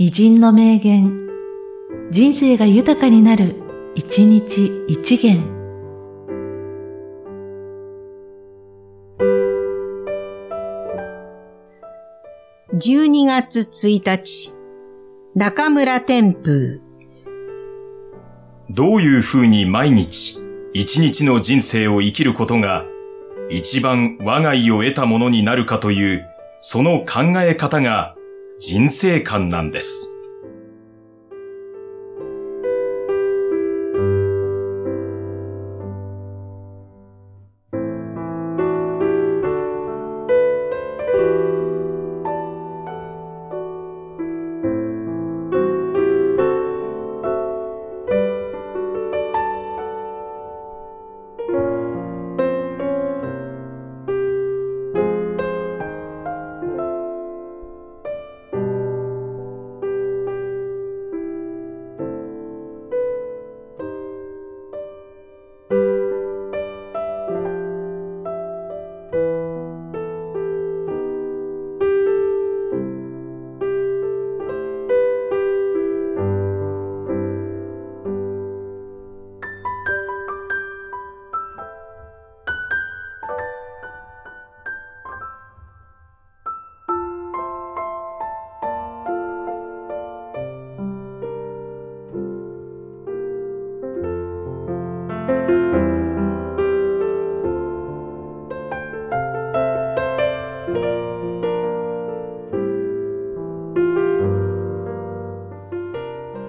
偉人の名言、人生が豊かになる、一日一元。12月1日、中村天風。どういうふうに毎日、一日の人生を生きることが、一番我が意を得たものになるかという、その考え方が人生観なんです。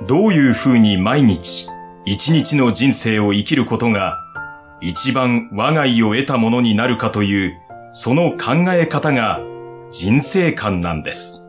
どういうふうに毎日、一日の人生を生きることが、一番我が意を得たものになるかという、その考え方が人生観なんです。